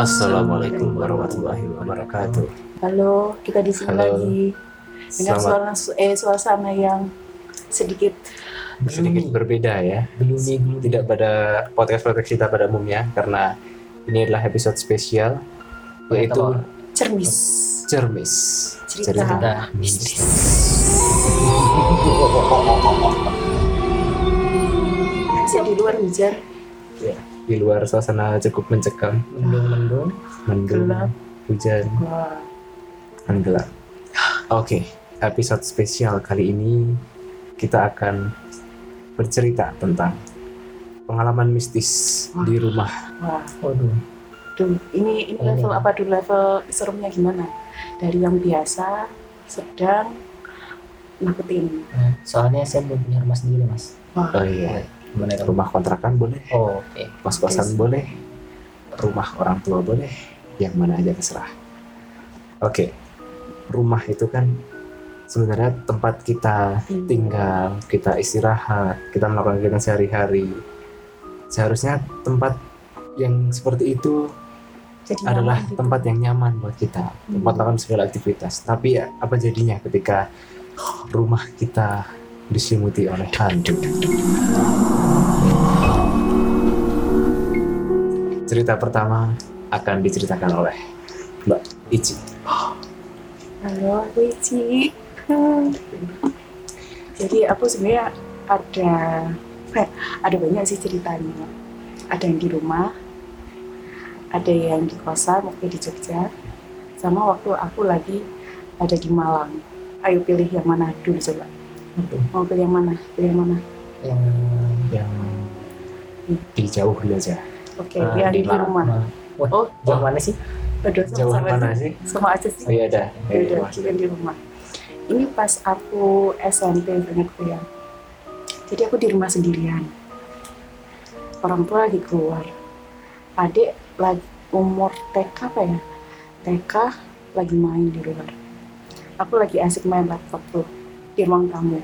Assalamualaikum warahmatullahi wabarakatuh. Halo, kita di sini Halo. lagi dengan Selamat suara eh, suasana yang sedikit sedikit berbeda ya. gloomy gloomy Tidak pada podcast-podcast kita pada umumnya karena ini adalah episode spesial yaitu Apa? cermis. cermis. Cerita. cerita Mistis. Saya di luar hujan, Ya, di luar suasana cukup mencekam, mendung mendung mendung, Gelap. hujan, wah, dan gelap. Oke, episode spesial kali ini kita akan bercerita tentang pengalaman mistis di rumah. wah. waduh Duh, ini ini Ini. level apa dulu level seremnya gimana? Dari yang biasa, sedang, nakutin. Nah, soalnya saya belum punya rumah sendiri mas Wah, Oh iya, gimana itu rumah kontrakan boleh, oh oke kos-kosan boleh, rumah orang tua boleh, yang mana aja terserah. Oke, rumah itu kan sebenarnya tempat kita Hmm. tinggal, kita istirahat, kita melakukan kegiatan sehari-hari. Seharusnya tempat yang seperti itu jadi adalah gitu. tempat yang nyaman buat kita, tempat Hmm. melakukan segala aktivitas. Tapi ya, apa jadinya ketika rumah kita diselimuti oleh hantu? Cerita pertama akan diceritakan oleh Mbak Ici. Halo, aku Ici. Jadi aku sebenarnya ada eh, ada banyak sih ceritanya. Ada yang di rumah, ada yang di kosan waktu di Jogja, sama waktu aku lagi ada di Malang. Ayo pilih yang mana dulu coba. Waduh, Mau pilih yang mana? Pilih yang mana? yang yang di jauh dulu aja. Oke, Ah, yang di, di rumah. wah Oh, jauh mana sih aduh, Jauh sama mana sih? sih? Sama aja sih. Oh iya ada. Ya yang di rumah. Ini pas aku SMP ingatku ya. Jadi aku di rumah sendirian. Orang tua lagi keluar. Adik lagi umur TK apa ya? TK lagi main di luar. Aku lagi asik main laptop tuh di ruang tamu.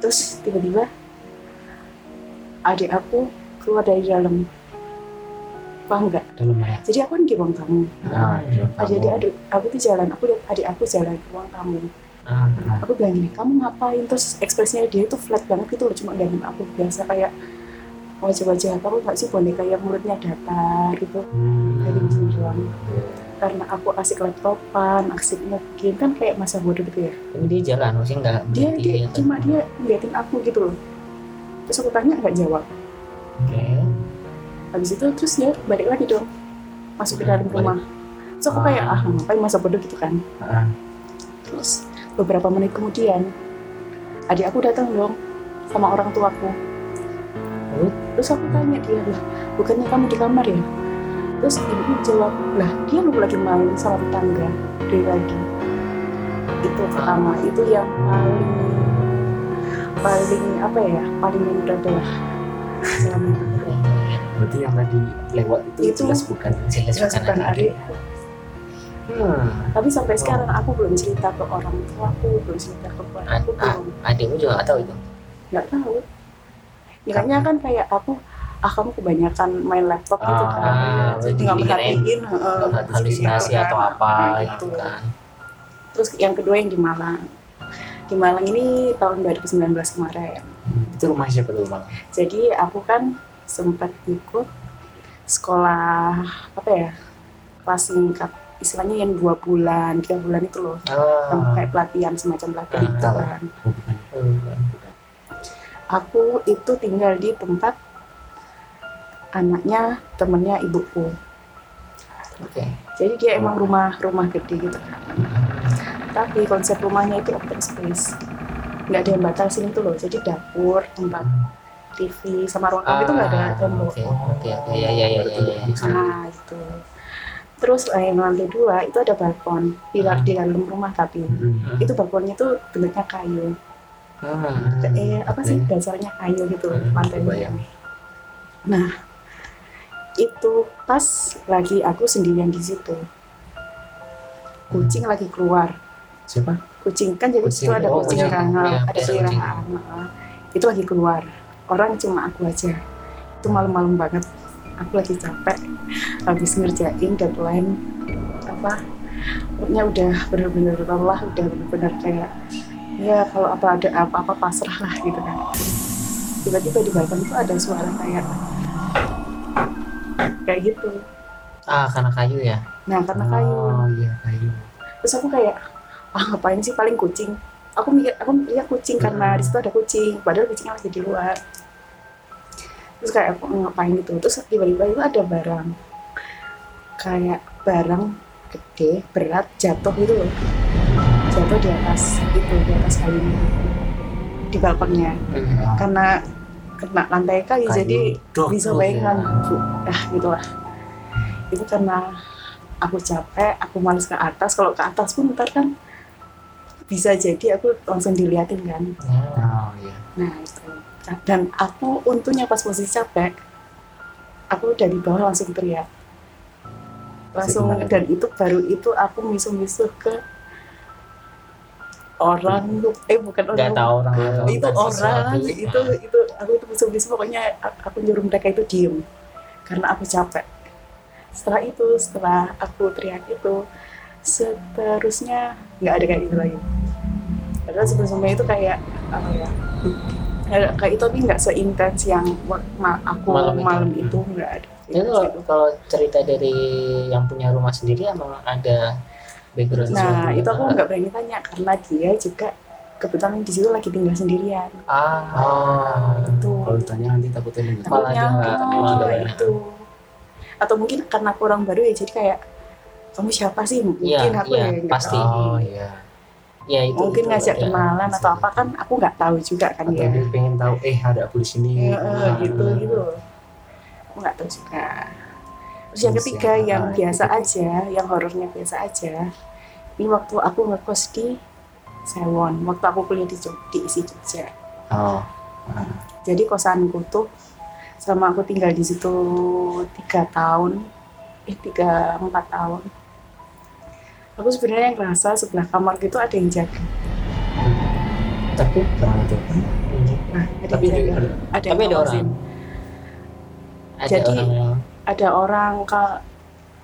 Terus tiba-tiba adik aku keluar dari dalam. Paham nggak? Dalam mana? Jadi aku kan di ruang tamu. Ah, di Ah, jadi adik aku tuh jalan, aku lihat adik aku jalan ke ruang tamu. ah, Aku bilang gini, kamu ngapain? Terus ekspresinya dia tuh flat banget gitu loh, cuma gangguin aku biasa kayak wajah-wajah kamu nggak sih boneka yang mulutnya datar gitu. Hmm. Kayak gitu doang. Karena aku asik laptopan, asik mungkin kan kayak masa bodoh gitu ya. tapi dia jalan maksudnya nggak Dia, dia ya cuma dia ngeliatin aku gitu loh. Terus aku tanya nggak jawab. oke Habis itu terus dia balik lagi dong, masuk ke dalam rumah. Terus aku kayak Ah. ah ngapain masa bodoh gitu kan. Ah, Terus beberapa menit kemudian adik aku datang dong sama orang tuaku. Terus aku tanya dia lah, bukannya kamu di kamar ya? Terus ibuku jawab, lah dia lu lagi main sama tetangga dari lagi. Itu pertama, itu yang paling paling apa ya, paling memorable lah. Selama itu. berarti yang tadi lewat itu, Itu- jelas bukan. jelas Jelas bukan adik adik. Hmm. Tapi sampai sekarang aku belum cerita ke orang tuaku, belum cerita ke keluarga aku, belum. adikmu juga nggak tahu itu nggak tahu Kiranya kan kayak aku ah kamu kebanyakan main laptop gitu Ah, kan jadi nggak merhatiin halusinasi Gitu atau kan. apa Gitu. gitu kan terus yang kedua yang di Malang di Malang ini tahun 2019 kemarin Itu rumah siapa tuh bang? jadi aku kan sempat ikut sekolah apa ya kelas singkat istilahnya yang dua bulan tiga bulan itu loh ah, kayak pelatihan semacam pelatihan gitu Digital. kan hmm. aku itu tinggal di tempat anaknya temennya ibuku. Oke. Jadi dia emang rumah rumah gede gitu. Tapi konsep rumahnya itu open space. Nggak ada yang batasin itu loh. Jadi dapur tempat TV sama ruang tamu itu nggak ada Ah, tembok oke oke oke. Ya ya ya nah itu terus eh, yang lantai dua itu ada balkon. Di, Hmm. di dalam rumah tapi. Hmm. itu balkonnya tuh bentuknya kayu. Hmm. eh apa sih dasarnya kayu gitu Hmm, lantainya kebayang. nah itu pas lagi aku sendirian di situ. Kucing lagi keluar. Siapa? kucing. Kan jadi Kucing. itu ada Oh, kucing kan. Punya- ada heeh. itu lagi keluar. Orang cuma aku aja. Itu malam-malam banget. Aku lagi capek habis ngerjain deadline apa pokoknya udah bener-bener lelah udah bener-bener kayak ya kalau apa ada apa-apa pasrah lah gitu kan. Tiba-tiba di balkon itu ada suara kayak kayak gitu. Ah, karena kayu ya. nah karena kayu. Oh iya kayu. terus aku kayak ah ngapain sih? Paling kucing. Aku mikir aku mikirnya kucing karena Hmm. di situ ada kucing padahal kucingnya lagi di luar. Terus kayak aku ngapain gitu? Terus tiba-tiba itu ada barang. Kayak barang gede berat jatuh gitu loh. Jatuh di atas itu di atas kayu di balkonnya Ah, karena kena lantai kayu, Kayu. jadi dok, bisa dok, bayangkan ya. bu. Ah gitulah. Itu karena aku capek aku males ke atas. Kalau ke atas pun ntar kan bisa jadi aku langsung diliatin kan. Oh iya. nah itu. Dan aku untungnya pas posisi capek aku dari bawah langsung teriak. Langsung Gimana? dan itu baru itu aku misuh-misuh ke orang eh bukan orang Nggak tahu orang Itu itu orang sesuatu. itu itu aku itu bisa pokoknya aku nyuruh mereka itu diem. Karena aku capek. Setelah itu setelah aku teriak itu seterusnya nggak ada kayak gitu lagi. Padahal sebelum-sebelumnya itu kayak apa ya kayak itu tapi nggak seintens yang aku Malam malam itu. nggak ada. Itu kalau, kalau cerita dari yang punya rumah sendiri emang ada background nah itu aku nggak berani tanya karena dia juga kebetulan di situ lagi tinggal sendirian. Ah, Oh, Itu. Kalau ditanya nanti takutnya nggak- gitu. Atau mungkin karena aku orang baru ya jadi kayak kamu siapa sih? Mungkin Iya, aku iya, ya nggak pasti. Oh iya. ya itu mungkin itu ngajak kenalan bisa atau apa kan aku nggak tahu juga kan Atau ya. dia pengen tahu eh ada aku di sini. Iya, eh, Nah, gitu gitu. Aku nggak tahu juga terus yang ketiga yang yang apa? biasa aja yang horornya biasa aja. Ini waktu aku ngekos di Sewon waktu aku kuliah di Jog di isi Jogja. Oh. Ah, jadi kosanku tuh selama aku tinggal di situ tiga tahun eh tiga empat tahun aku sebenarnya ngerasa sebelah kamar gitu ada yang jaga. Tapi itu. nah ada Tapi yang ada, jaga. ada ada Tapi yang ada Jadi- orang yang ada orang ka-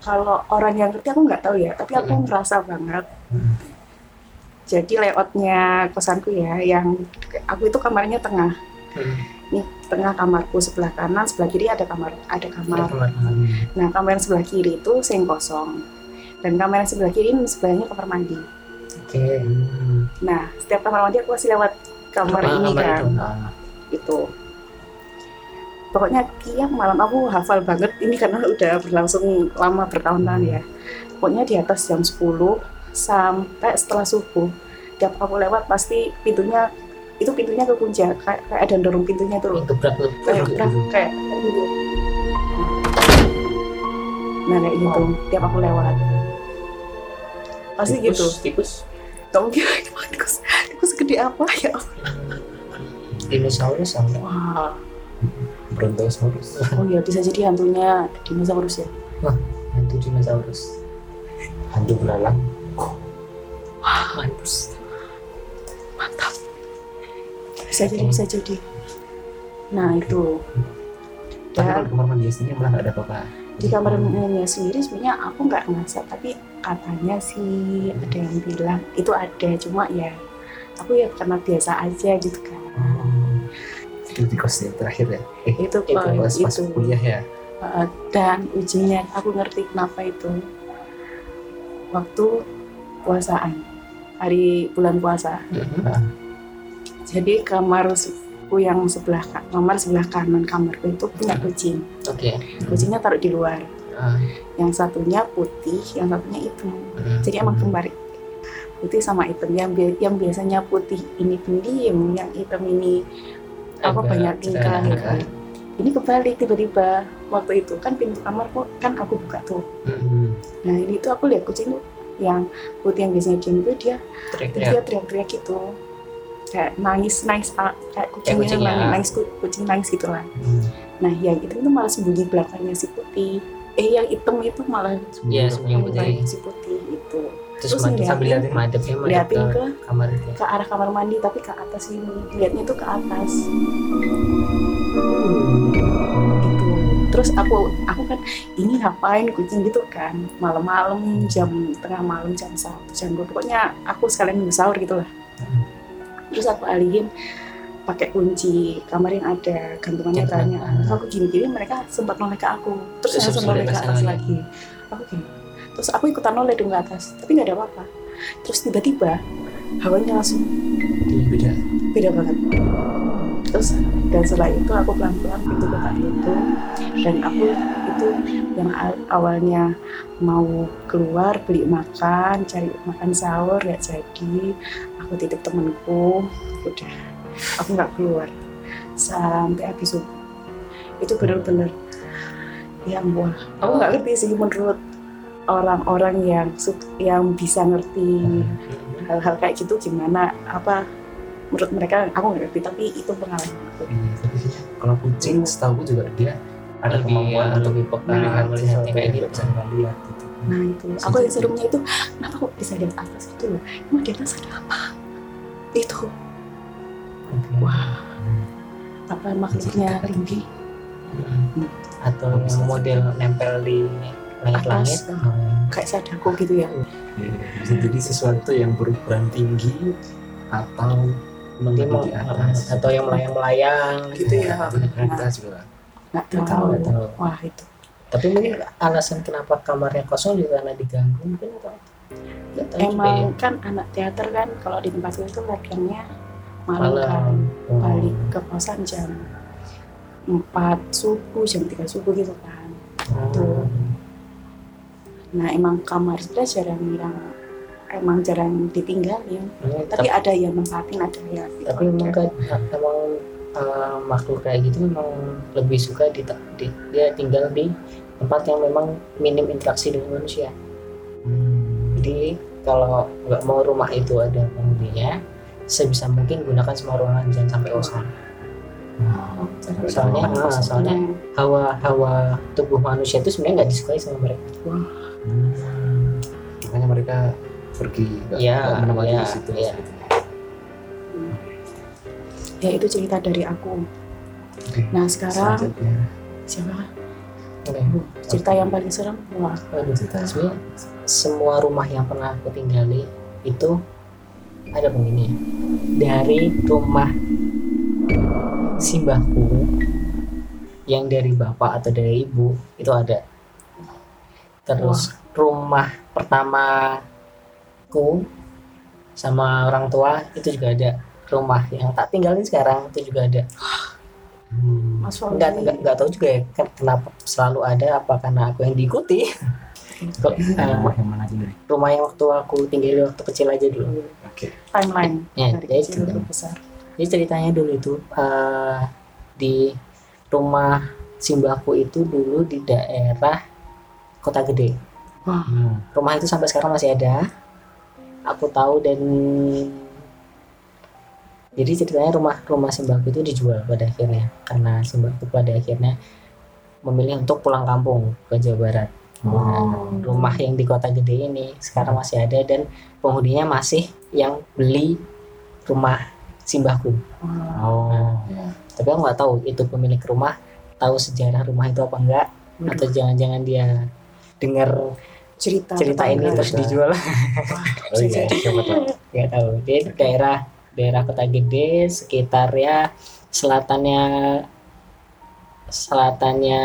kalau orang yang ngerti aku nggak tahu ya tapi aku Mm-mm. ngerasa banget Hmm. jadi layoutnya kosanku ya yang aku itu kamarnya tengah Hmm, nih tengah kamarku sebelah kanan sebelah kiri ada kamar ada kamar. Nah, kamar yang sebelah kiri itu seng kosong. Dan kamar yang sebelah kiri ini sebelahnya kamar mandi. oke Hmm. Nah, setiap kamar mandi aku masih lewat kamar Ah, ini kamar kan. itu. Ah, Itu. Pokoknya tiap malam aku hafal banget ini karena udah berlangsung lama bertahun-tahun ya. Pokoknya di atas jam 10 sampai setelah subuh. Tiap aku lewat pasti pintunya itu pintunya kekunci ya, kayak, kayak ada dorong pintunya tuh gebrak kayak gebrak, kayak gitu. Nah kayak gitu, tiap aku lewat. Pasti Tikus, gitu. tikus Gak mungkin tikus, tikus gede apa ya? dinosaurus sama Wah, Brontosaurus. oh iya bisa jadi hantunya dinosaurus ya. hantu dinosaurus Hantu belalang. mampus Mantap. Bisa jadi, bisa jadi. Nah itu. Tapi Dan kalau kamar mandi sendiri malah nggak ada apa-apa. di kamar mandinya sendiri sebenarnya aku nggak ngerasa tapi katanya sih ada yang bilang itu ada cuma ya aku ya karena biasa aja gitu kan Oh. Itu di yang terakhir ya. Eh, itu Itu pas, itu. kuliah ya. Uh, dan ujinya aku ngerti kenapa itu. Waktu puasaan hari bulan puasa. Ah, jadi kamarku yang sebelah ka- kamar sebelah kanan kamarku itu punya kucing. Oke. Kucingnya taruh di luar. Ah, yang satunya putih yang satunya hitam. Hmm. jadi emang kembar putih sama hitam. Yang bi- yang biasanya putih ini pendiam yang hitam ini apa Agak banyak tingkah gitu. ini kebalik tiba-tiba waktu itu kan pintu kamarku kan aku buka tuh Hmm. Nah ini tuh aku lihat kucing tuh yang putih yang biasanya diem itu dia teriak-teriak dia teriak-teriak gitu kayak nangis nangis ah, kayak kucingnya kucing nangis, nangis ku- kucing nangis gitu lah. Hmm. Nah yang itu tuh malah sembunyi belakangnya si putih. Eh yang hitam itu malah Iya, sembunyi yang putih. belakang si putih. Terus, Terus madep sambil liatin madepnya madep liatin ke, ke kamar itu ke arah kamar mandi tapi ke atas ini lihatnya tuh ke atas. Gitu. Terus aku aku kan ini ngapain? Kucing gitu kan. Malam-malam jam tengah malam jam satu jam dua. Pokoknya aku sekalian nunggu sahur gitu lah. Terus aku alihin pakai kunci kamar yang ada gantungannya terus aku gini-gini mereka sempat noleh ke aku. Terus Terus langsung sudah noleh ke atas lagi. Aku gini terus aku ikutan dong ke atas tapi nggak ada apa-apa. Terus tiba-tiba hawanya langsung beda. beda banget. Terus dan setelah itu aku pelan-pelan pintu kotak itu dan aku itu yang awalnya mau keluar beli makan cari makan sahur nggak jadi. Aku titip temenku udah aku nggak keluar. Sampai habis subuh itu benar-benar yang wah aku nggak ngerti sih menurut orang-orang yang yang bisa ngerti hal-hal kayak gitu gimana apa menurut mereka aku nggak ngerti tapi itu pengalaman aku. Iya, tapi kayaknya kalau kucing setahu juga dia ada lebih, kemampuan ya, untuk melihat melihatnya sesuatu kayak gitu. bisa kita lihat gitu. nah itu. Aku yang serumnya itu kenapa kok bisa di atas itu loh? Emang di atas ada apa? Itu. Wah. Apa makhluknya tinggi Hmm. atau yang model nempel di langit-langit Hmm. kayak sadako gitu ya. Bisa jadi sesuatu yang berukuran tinggi atau lebih di atas. atau yang melayang-melayang gitu ya. Jadi kita juga. Nggak tahu, tahu nggak tahu. wah itu. Tapi mungkin alasan kenapa kamarnya kosong juga karena diganggu mungkin atau juga ya. emang kan anak teater kan kalau di tempat itu latihannya malam kan. Malam Oh. balik ke kosan jam 4 subuh jam 3 subuh gitu kan. Oh. Nah emang kamar sebelah jarang yang emang jarang ditinggalin. Hmm, tapi ada yang nempatin ada yang tapi memang kan emang uh, makhluk kayak gitu memang lebih suka di, di- dia tinggal di tempat yang memang minim interaksi dengan manusia. Hmm. jadi kalau nggak mau rumah itu ada penghuninya sebisa mungkin gunakan semua ruangan jangan sampai kosong. Oh, Soalnya, ah, soalnya hawa hawa tubuh manusia itu sebenarnya nggak disukai sama mereka Hmm. makanya mereka pergi nggak Iya, nggak menemani iya, di situ iya. gitu. ya itu cerita dari aku Oke. nah sekarang selanjutnya siapa Oke. cerita yang paling serem wah cerita sebenarnya semua rumah yang pernah aku tinggali itu ada penghuni dari rumah simbahku yang dari bapak atau dari ibu itu ada terus rumah pertamaku sama orang tua itu juga ada. Rumah yang tak tinggalin sekarang itu juga ada. Hmm. Nggak nggak nggak tahu juga ya ken- kenapa selalu ada apa karena aku yang diikuti? Kok, eh, rumah yang mana ini rumah yang waktu aku tinggal waktu kecil aja dulu. Oke. Timeline ya dari jadi, kecil ke besar. Jadi ceritanya dulu itu eh, di rumah simbahku itu dulu di daerah kota gede. Wah. Hmm. rumah itu sampai sekarang masih ada. Aku tahu dan jadi ceritanya rumah rumah simbahku itu dijual pada akhirnya. Karena simbahku pada akhirnya memilih untuk pulang kampung ke Jawa Barat. Oh. rumah yang di kota gede ini sekarang masih ada dan penghuninya masih yang beli rumah simbahku. Oh. Tapi aku nggak tahu itu pemilik rumah tahu sejarah rumah itu apa enggak Waduh. atau jangan-jangan dia dengar cerita cerita ini terus Cerita. dijual oh iya siapa tahu. Nggak tahu. Dia di daerah daerah kota gede sekitar ya selatannya selatannya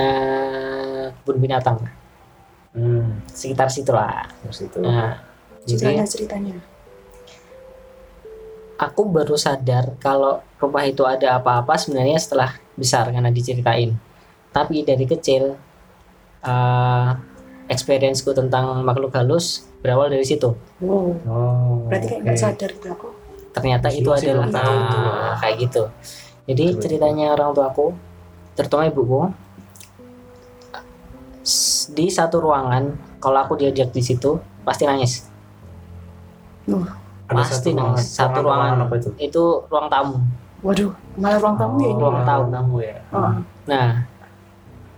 kebun binatang. Hmm. sekitar situlah terus itu nah ceritanya jadi ceritanya. Aku baru sadar kalau rumah itu ada apa-apa sebenarnya setelah besar karena diceritain. Tapi dari kecil eh experienceku tentang makhluk halus berawal dari situ. Wow. Oh berarti kayak nggak sadar gitu aku. Ternyata itu Masih- adalah belum tahu. itu. Nah, kayak gitu. Jadi Betul. ceritanya orang tuaku terutama ibuku s- di satu ruangan kalau aku diajak di situ pasti nangis. Ada pasti ruangan- nangis. satu ruangan apa itu? Itu ruang tamu. Waduh malah ruang tamu ya ini? Ruang ya? tamu. tamu ya. Oh, nah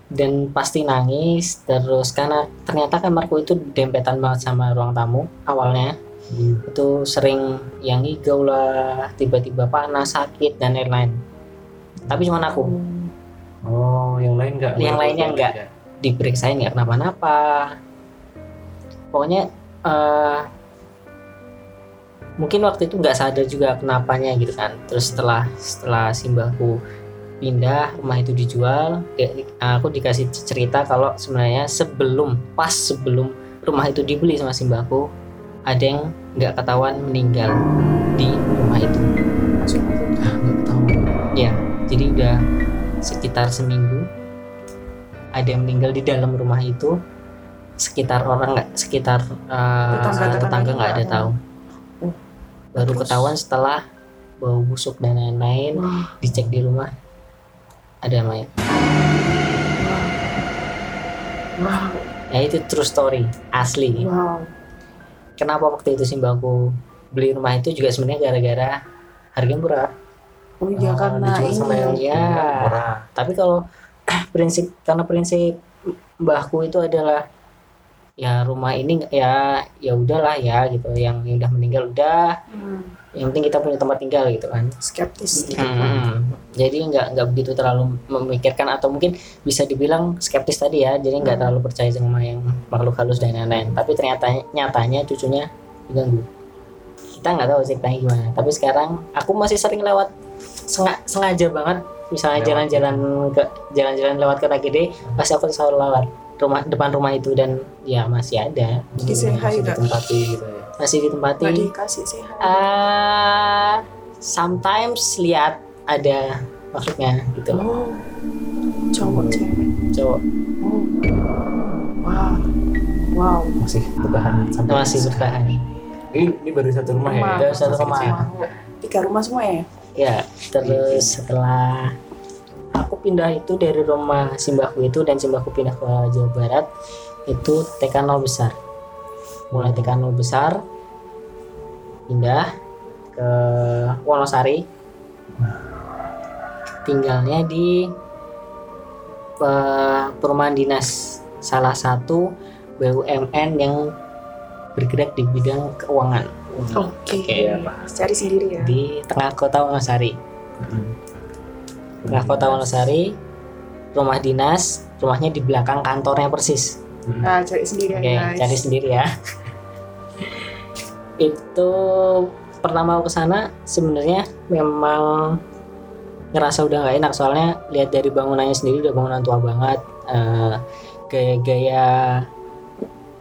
dan pasti nangis terus karena ternyata kamarku itu dempetan banget sama ruang tamu awalnya Hmm. itu sering yang ngigau lah tiba-tiba panas sakit dan lain-lain tapi cuman aku Oh, yang lain enggak? Yang lainnya enggak. diperiksain nggak kenapa-napa pokoknya eh, mungkin waktu itu nggak sadar juga kenapanya gitu kan terus setelah setelah simbahku pindah rumah itu dijual aku dikasih cerita kalau sebenarnya sebelum pas sebelum rumah itu dibeli sama simbahku ada yang nggak ketahuan meninggal di rumah itu. Ah, nggak tahu. jadi udah sekitar seminggu ada yang meninggal di dalam rumah itu sekitar orang nggak sekitar uh, tetangga nggak ada tahu Oh. baru Terus? ketahuan setelah bau busuk dan lain-lain dicek di rumah ada mayat wow, ya itu true story asli wow. kenapa waktu itu simbahku beli rumah itu juga sebenarnya gara-gara harganya murah Oh iya Ah, karena dijual sama yang ini. Ya. murah. tapi kalau prinsip karena prinsip mbahku itu adalah ya rumah ini nggak- ya ya udahlah ya gitu yang yang udah meninggal udah Hmm, yang penting kita punya tempat tinggal gitu kan. Skeptis. Hmm. jadi nggak nggak begitu terlalu memikirkan atau mungkin bisa dibilang skeptis tadi ya. Jadi nggak Hmm. terlalu percaya sama yang makhluk halus dan lain-lain. Tapi ternyata nyatanya cucunya diganggu. Kita nggak tahu ceritanya gimana. Tapi sekarang aku masih sering lewat senga- sengaja banget. Misalnya jalan-jalan ke jalan-jalan lewat ke gede pasti aku selalu lewat rumah depan rumah itu dan ya masih ada. Jadi ditempati gitu ya. Masih ditempati Nggak dikasih sehat. Ah, sometimes lihat ada makhluknya gitu Oh, cowok cewek. cowok Oh, wow, wow. Masih bertahan sampai masih bertahan Ini, ini baru satu rumah ya? Baru satu rumah. Tiga rumah semua ya? ya terus setelah aku pindah itu dari rumah simbahku itu dan simbahku pindah ke Jawa Barat itu TK 0 besar mulai TK 0 besar pindah ke Wonosari tinggalnya di perumahan dinas salah satu BUMN yang bergerak di bidang keuangan Oke. Iya, Pak. Cari sendiri ya. di tengah kota Wonosari Hmm. Tengah kota Wonosari, rumah dinas, rumahnya di belakang kantornya persis. Nah, cari sendiri ya Oke, guys. cari sendiri ya. Itu pertama ke sana sebenarnya memang ngerasa udah nggak enak soalnya lihat dari bangunannya sendiri udah bangunan tua banget, eh, gaya-gaya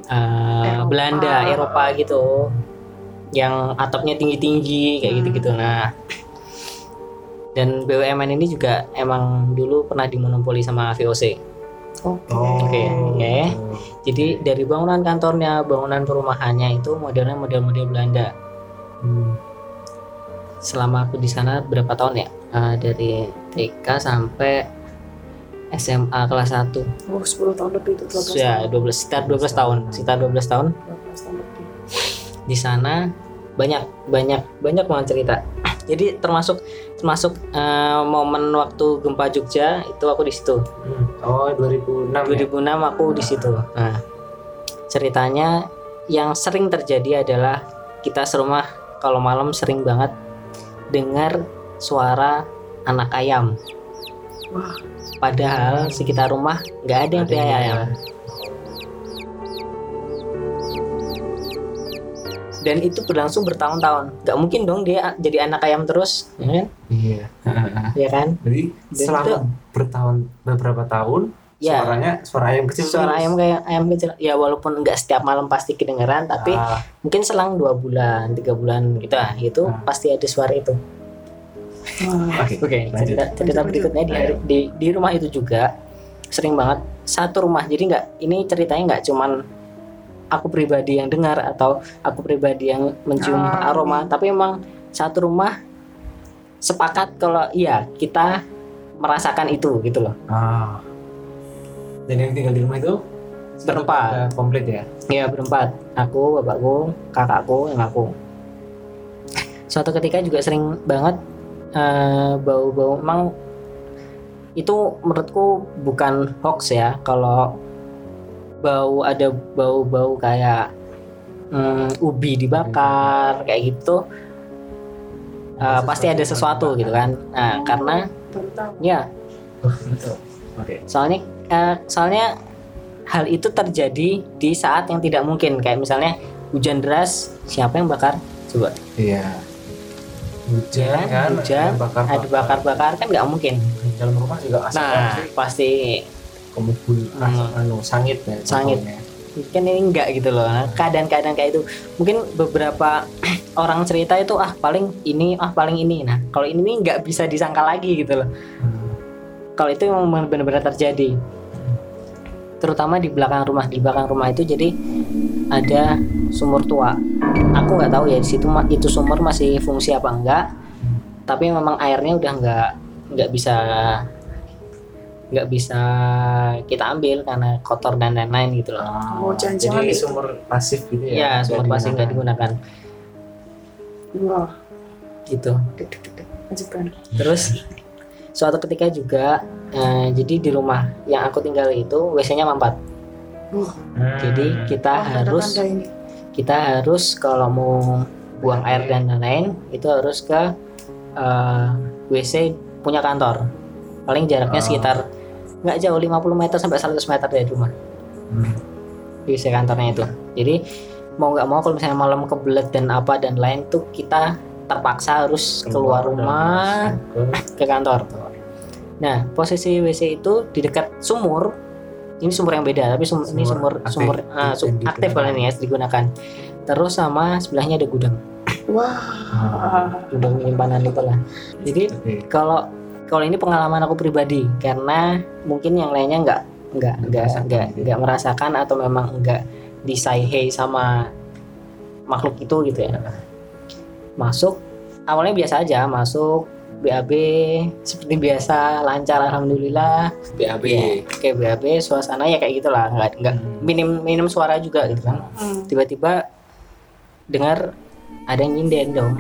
eh, Eropa. Belanda, Eropa gitu, yang atapnya tinggi-tinggi kayak Hmm. gitu-gitu. Nah, dan BUMN ini juga emang dulu pernah dimonopoli sama VOC. Oke. Oh. Oke, oke. Jadi dari bangunan kantornya, bangunan perumahannya itu modelnya model-model Belanda. Hmm. Selama aku di sana berapa tahun ya? Eh, dari TK sampai SMA kelas 1. Oh, 10 tahun lebih itu 12 Ya, 12 sekitar 12 tahun, sekitar 12 tahun 12 tahun lebih. di sana banyak banyak banyak banget cerita. Jadi termasuk termasuk eh, momen waktu gempa Jogja itu aku di situ. Hmm. Oh, 2006 ya? 2006 aku di situ. Nah, ceritanya yang sering terjadi adalah kita serumah kalau malam sering banget dengar suara anak ayam. Wah. Padahal sekitar rumah nggak ada yang pelihara ayam. Dan itu berlangsung bertahun-tahun. Nggak mungkin dong dia jadi anak ayam terus, ya kan? Iya. Ya kan? Jadi Dan selama itu- bertahun beberapa tahun Ya. suaranya suara ayam kecil Suara terus. ayam kayak ayam kecil. Ya walaupun nggak setiap malam pasti kedengeran, tapi Ah, mungkin selang dua bulan, tiga bulan gitu, ah, itu Hmm. pasti ada suara itu. Wah. Oke. Oke, lanjut. cerita, cerita berikutnya di, di di rumah itu juga sering banget satu rumah. Jadi nggak ini ceritanya nggak cuman aku pribadi yang dengar atau aku pribadi yang mencium Ah, aroma, tapi emang satu rumah sepakat kalau iya kita merasakan itu gitu loh. Ah. Dan yang tinggal di rumah itu Berempat. komplit ya? Iya berempat, aku, bapakku, kakakku, yang aku. Suatu ketika juga sering banget eh, bau-bau emang itu menurutku bukan hoax ya kalau bau ada bau-bau kayak mm, ubi dibakar kayak gitu. Uh, pasti ada sesuatu gitu kan. Nah karena ya. Oh, betul. Oke. soalnya uh, soalnya hal itu terjadi di saat yang tidak mungkin. Kayak misalnya hujan deras siapa yang bakar? Coba. Iya. Hujan Ya, kan, hujan, bakar, ada bakar-bakar kan nggak mungkin. Dalam rumah juga asap nah pasti pasti kemubul Hmm. anu sangit ya. Sangit. contohnya. kan ini enggak gitu loh Nah, keadaan-keadaan kayak itu mungkin beberapa orang cerita itu ah paling ini ah paling ini nah kalau ini nggak bisa disangka lagi gitu loh Hmm. kalau itu memang benar-benar terjadi terutama di belakang rumah di belakang rumah itu jadi ada sumur tua aku nggak tahu ya di situ itu sumur masih fungsi apa enggak tapi memang airnya udah nggak nggak bisa nggak bisa kita ambil karena kotor dan lain-lain gitu loh. Oh, jangan-jangan jadi itu. pasif gitu ya? ya sumur pasif nggak digunakan. Wah. Gitu. Lanjutkan terus suatu ketika juga eh, jadi di rumah yang aku tinggal itu WC-nya mampat uh, Hmm. jadi kita oh, harus kita harus kalau mau buang air dan lain-lain itu harus ke eh, WC punya kantor paling jaraknya Oh. sekitar nggak jauh 50 meter sampai 100 meter dari rumah. Hmm. WC kantornya itu. Jadi mau nggak mau kalau misalnya malam kebelet dan apa dan lain tuh kita terpaksa harus keluar dan rumah ke kantor. Nah posisi WC itu di dekat sumur. Ini sumur yang beda tapi sum- ini Sumur sumur aktif sumur ah, su- dan aktif kalau ini ya digunakan. Terus sama sebelahnya ada gudang. Wah. Gudang penyimpanan itu lah jadi Oke. kalau kalau ini pengalaman aku pribadi karena mungkin yang lainnya nggak nggak nggak merasakan nggak gitu ya. nggak merasakan atau memang nggak disayhei sama makhluk itu gitu ya masuk awalnya biasa aja masuk BAB seperti biasa lancar alhamdulillah BAB. ya oke BAB suasana ya kayak gitulah nggak nggak Hmm. minim minim suara juga gitu kan Hmm. tiba-tiba dengar ada yang nyinden dong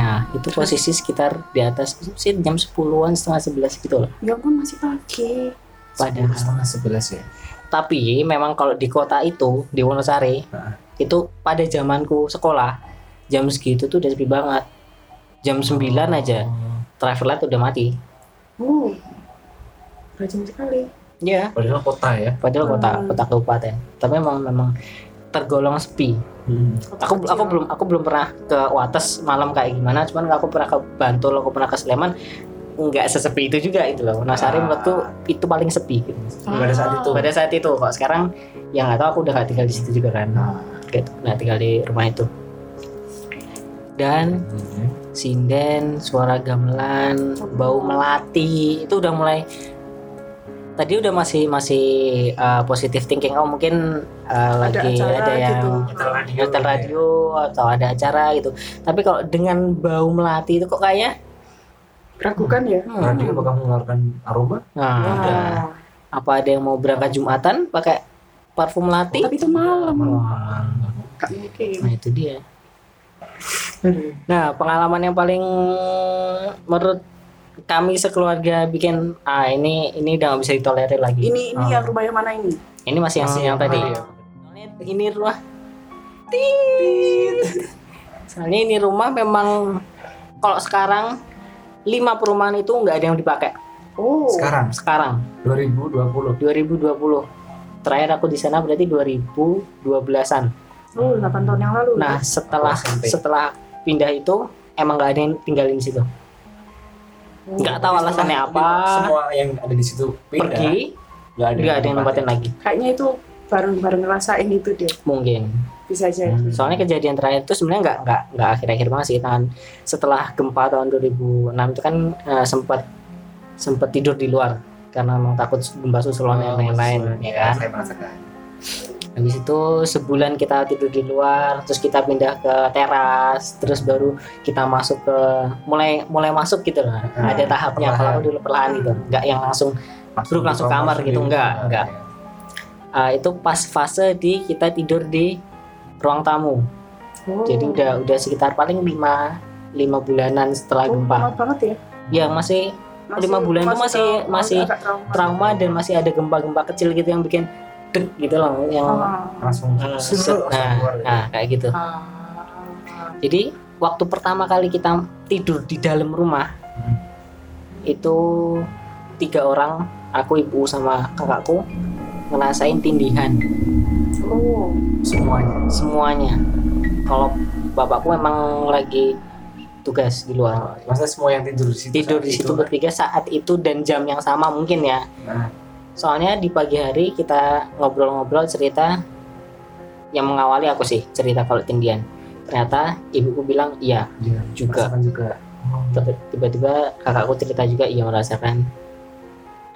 nah itu posisi sekitar di atas sih jam 10-an setengah 11 gitu loh. Ya ampun masih pagi. Padahal setengah sebelas ya. tapi memang kalau di kota itu di Wonosari Heeh. itu pada zamanku sekolah jam segitu tuh udah sepi banget. Jam 9 aja traffic light udah mati. Uh rajin sekali. Ya Padahal kota ya. padahal kota Hmm. kota kabupaten. Tapi memang memang tergolong sepi aku aku belum aku belum pernah ke Wates malam kayak gimana cuman aku pernah ke Bantul aku pernah ke Sleman nggak sesepi itu juga itu loh Wonosari Ah. menurutku itu paling sepi gitu. Pada saat itu. pada saat itu kok sekarang yang nggak tahu aku udah gak tinggal di situ juga kan Nah. gitu nggak tinggal di rumah itu dan Hmm. sinden suara gamelan bau melati itu udah mulai tadi udah masih masih uh, positive thinking oh mungkin uh, Ada lagi acara ada yang gitu. Radio. nyetel radio atau ada acara gitu tapi kalau dengan bau melati itu kok kayak ragukan ya hmm, Radio bakal mengeluarkan aroma. nah, udah. Wah. apa ada yang mau berangkat jumatan pakai parfum melati tapi itu malam mungkin nah itu dia nah pengalaman yang paling menurut kami sekeluarga bikin ah ini ini udah nggak bisa ditolerir lagi ini ini Ah. yang rumah yang mana ini ini masih yang Masih yang tadi ya. Soalnya ini rumah Tit. soalnya ini rumah memang kalau sekarang lima perumahan itu nggak ada yang dipakai oh Sekarang sekarang 2020. 2020 terakhir aku di sana berarti 2012an oh 8 tahun yang lalu nah setelah SMP. setelah pindah itu emang nggak ada yang tinggalin di situ Oh. Nggak tahu alasannya apa. Semua yang ada di situ pindah. pergi. Nggak ada yang nempatin lagi. Kayaknya itu bareng-bareng ngerasain itu deh. Mungkin. Bisa jadi Hmm. soalnya kejadian terakhir itu sebenarnya nggak nggak nggak akhir-akhir banget sih. Tahun setelah gempa tahun 2006 itu kan eh, sempat sempat tidur di luar karena memang takut gempa susulan dan lain-lain ya kan? Saya merasakan. Habis itu sebulan kita tidur di luar terus kita pindah ke teras terus baru kita masuk ke mulai mulai masuk gitu lah. Hmm, ada tahapnya kalau aku dulu perlahan gitu. Nggak yang langsung Bro, langsung kamar gitu, enggak, enggak. ah, itu pas fase di kita tidur di ruang tamu. Oh. jadi udah udah sekitar paling 5 lima bulanan setelah Oh, gempa. lama banget ya. ya masih Lima bulan itu masih- trauma- masih trauma dan masih ada gempa-gempa kecil gitu yang bikin deg gitu loh yang Ah. langsung eh, set, nah, ya. nah kayak gitu Ah. jadi waktu pertama kali kita tidur di dalam rumah Hmm. itu tiga orang aku ibu sama kakakku ngerasain tindihan Oh. semuanya semuanya kalau bapakku memang lagi tugas di luar masa semua yang tidur di situ tidur di situ itu? bertiga saat itu dan jam yang sama mungkin ya Nah, soalnya di pagi hari kita ngobrol-ngobrol cerita yang mengawali aku sih cerita kalau tindian ternyata ibuku bilang iya dia Juga. juga tiba-tiba kakakku cerita juga ia merasakan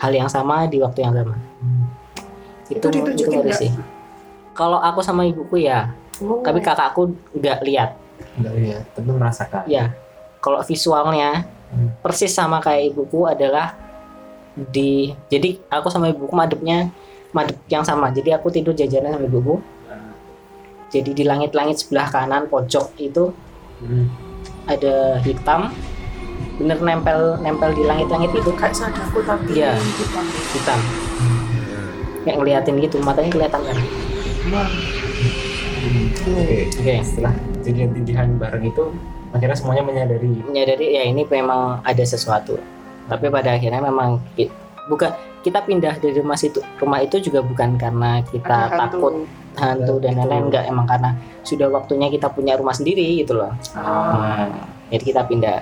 hal yang sama di waktu yang sama hmm. itu Itu nggak? sih kalau aku sama ibuku ya Oh. tapi kakakku nggak lihat Enggak ya tapi merasakan ya kalau visualnya Hmm. persis sama kayak ibuku adalah di jadi aku sama ibuku madepnya madep yang sama jadi aku tidur jajaran sama ibuku jadi di langit-langit sebelah kanan pojok itu Hmm. ada hitam bener nempel nempel di langit-langit itu kayak sadaku tapi Iya. hitam. hitam kayak ngeliatin gitu matanya kelihatan kan. Oke. oke setelah kejadian tindihan bareng itu akhirnya semuanya menyadari menyadari ya ini memang ada sesuatu tapi pada akhirnya memang bukan kita pindah dari rumah itu rumah itu juga bukan karena kita Ada hantu. takut hantu dan Itu. lain-lain enggak emang karena sudah waktunya kita punya rumah sendiri gitu loh Ah. jadi kita pindah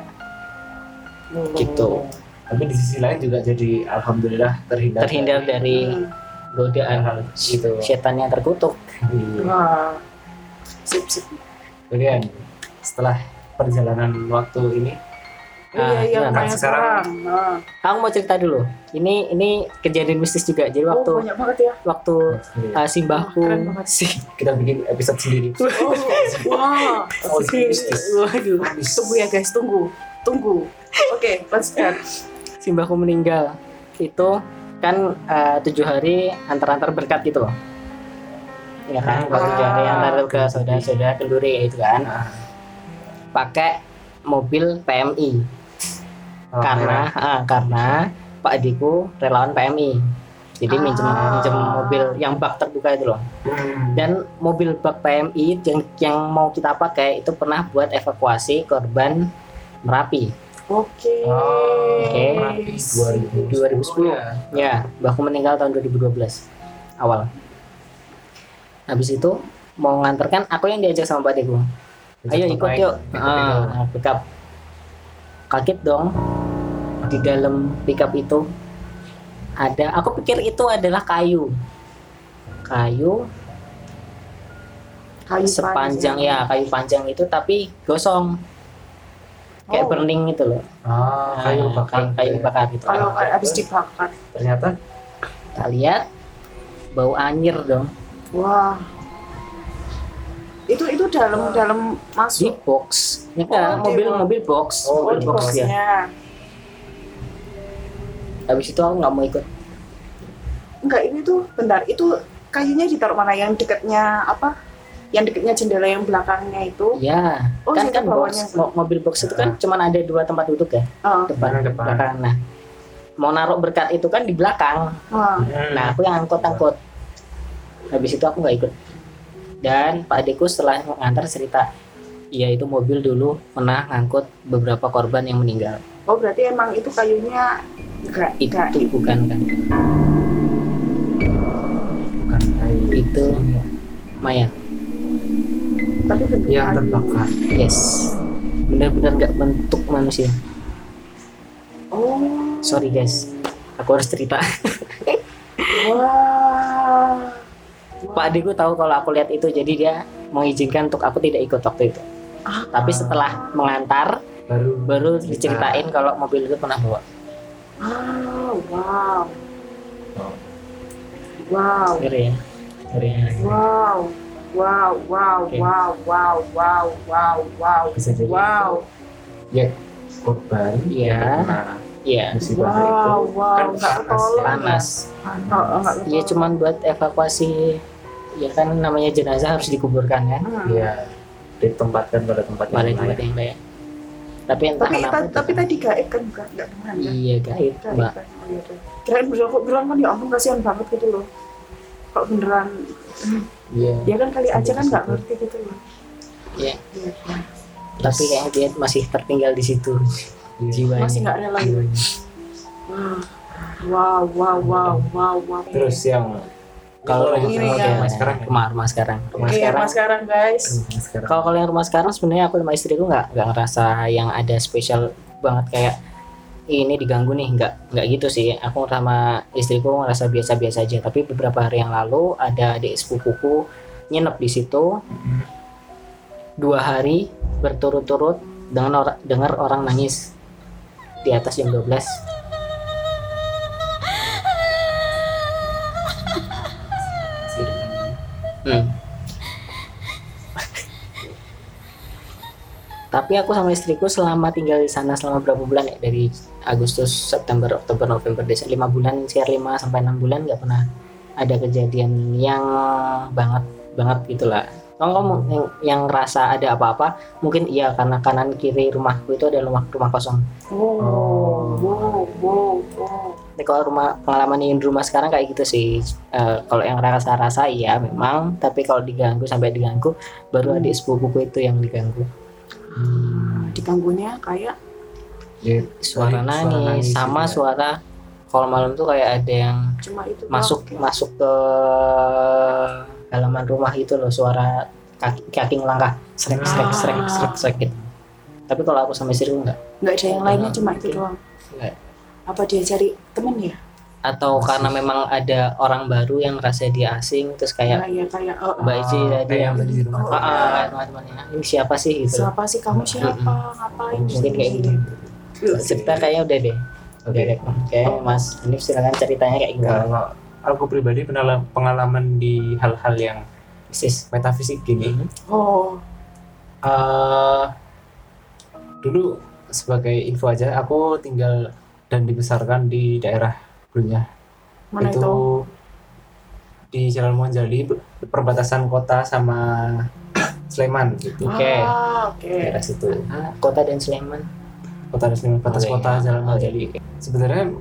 gitu. tapi di sisi lain juga jadi alhamdulillah terhindar terhindar dari Hmm. godaan hal gitu setan yang terkutuk Iya. Wah. Sip sip. kemudian setelah perjalanan waktu ini Ah, iya iya kayak Sekarang-. Nah. aku mau cerita dulu ini ini kejadian mistis juga jadi Oh, waktu banyak banget ya. waktu uh, simbahku Keren banget. si kita bikin episode sendiri Oh, wah. Oh, Oke. mistis. waduh Tunggu ya guys, tunggu. Tunggu. Oke, lanjutkan. simbahku meninggal itu kan uh, tujuh hari antar-antar berkat gitu loh ya kan Ah. tujuh hari antar ke saudara-saudara kenduri itu kan Nah, pakai mobil PMI oh, karena ah, karena Pak adikku relawan PMI jadi minjem Ah. minjem mobil yang bak terbuka itu loh Hmm. dan mobil bak PMI yang yang mau kita pakai itu pernah buat evakuasi korban Merapi Oke. Oh, Oke. Merapi 2010 2010. ya. ya mbahku meninggal tahun 2012 awal habis itu mau nganterkan aku yang diajak sama Pak adikku ayo ikut yuk ah, pick up kaget dong di dalam pickup itu ada aku pikir itu adalah kayu kayu Kayu sepanjang panjang. ya kayu panjang itu tapi gosong kayak Oh. burning gitu loh Ah, kayu Nah, bakar kayu, kayu bakar gitu Kalau kayak habis dibakar. ternyata kita lihat bau anyir dong Wah. Itu itu dalam dalam di masuk. box ya kan Oh, di mobil box. mobil box Oh, Oh, mobil di box ya habis itu aku nggak mau ikut Enggak, ini tuh bentar. Itu kayunya ditaruh mana yang dekatnya apa? Yang dekatnya jendela yang belakangnya itu. ya Oh, kan kan box mo- mobil box itu kan cuman ada dua tempat duduk ya Oh, depan depan? belakang nah mau naruh berkat itu kan di belakang. Hmm. nah aku yang angkut angkut habis itu aku nggak ikut dan pak adikku setelah mengantar cerita iya itu mobil dulu pernah ngangkut beberapa korban yang meninggal Oh, berarti emang itu kayunya enggak itu enggak bukan kan bukan kayu Itu. mayat tapi bentuk yang kayu. terbakar yes benar-benar nggak bentuk manusia Oh. sorry guys aku harus cerita Wah. pak adikku tahu kalau aku lihat itu jadi dia mengizinkan untuk aku tidak ikut waktu itu Ah. tapi setelah mengantar baru baru diceritain kalau mobil itu pernah bawa Ah, wow. Oh. Wow. ngeri ya ngeri ya Wow. Wow, wow, Oke. wow, wow, wow, wow, wow. bisa jadi Wow. ya korban Iya. kena iya musibah Wow, itu wow, kan panas ya. panas Panas. Oh, oh, Iya cuman buat evakuasi ya kan namanya jenazah harus dikuburkan kan Hmm. Iya, ditempatkan pada tempat pada yang tempat layak. yang layak tapi entah Tapi kenapa ta- tapi tadi gaib kan bukan nggak beneran kan? iya gaib Gaib mbak kan? Oh, iya. Kirain beneran kok bilang kan ya ampun kasihan banget gitu loh. Kok beneran Iya. ya kan kali aja kan nggak Sampai ngerti gitu loh. Iya. Iya, iya. tapi kayaknya dia masih tertinggal di situ Iya. jiwanya Masih nggak rela gitu. Wah, wow, wow, wow, wow. Terus yang kalau yang ini yang ya. rumah sekarang rumah rumah sekarang. Rumah Oke, sekarang. mas sekarang guys. Rumah sekarang. kalau kalau yang rumah sekarang sebenarnya aku sama istriku nggak nggak ngerasa yang ada spesial banget kayak "Ih, ini diganggu nih. Nggak nggak gitu sih. Aku sama istriku ngerasa biasa-biasa aja. Tapi beberapa hari yang lalu ada adik sepupuku nginep di situ. Dua hari berturut-turut dengan orang dengar orang nangis di atas jam 12 Tapi aku sama istriku selama tinggal di sana selama berapa bulan ya dari Agustus, September, Oktober, November, Desember lima bulan, sekitar 5 sampai enam bulan nggak pernah ada kejadian yang banget banget gitulah. Kalau kamu yang, yang rasa ada apa-apa, mungkin iya karena kanan kiri rumahku itu ada rumah rumah kosong. Wow, wow, wow. Tapi kalau rumah pengalaman yang di rumah sekarang kayak gitu sih. Eh, kalau yang rasa-rasa iya memang, tapi kalau diganggu sampai diganggu, baru adik sepupuku itu yang diganggu. Diganggunya kayak Ya, suara Suara nangis, nangis sama juga. suara kalau malam tuh kayak ada yang cuma itu doang. masuk masuk ke halaman rumah itu loh suara kaki kaki ngelangkah srek srek srek srek srek gitu. Tapi kalau aku sama istriku enggak. nggak ada yang lainnya Nah, cuma itu doang. Enggak. Apa dia cari temen ya? Atau karena memang ada orang baru yang rasa dia asing terus kayak Kayak kayak oh, Mbak Ici Oh, tadi yang tadi di rumah. Oh, ah, ah, teman-temannya ini siapa sih gitu. siapa sih kamu siapa? Ngapain Mungkin kayak gitu. Cerita kayaknya udah deh. Udah deh. Oke, Mas. Ini silakan ceritanya kayak gimana? Kalau aku pribadi pernah pengalaman di hal-hal yang Sis. metafisik gini. Oh, eh dulu sebagai info aja, aku tinggal dan dibesarkan di daerah Brunyah. mana itu, itu? di Jalan Monjali, perbatasan kota sama Sleman gitu. Oke. Ah, oke. Daerah situ. Ah, Kota dan Sleman. Kota dan Sleman, batas Oke. kota Jalan Oh, Monjali. Sebenarnya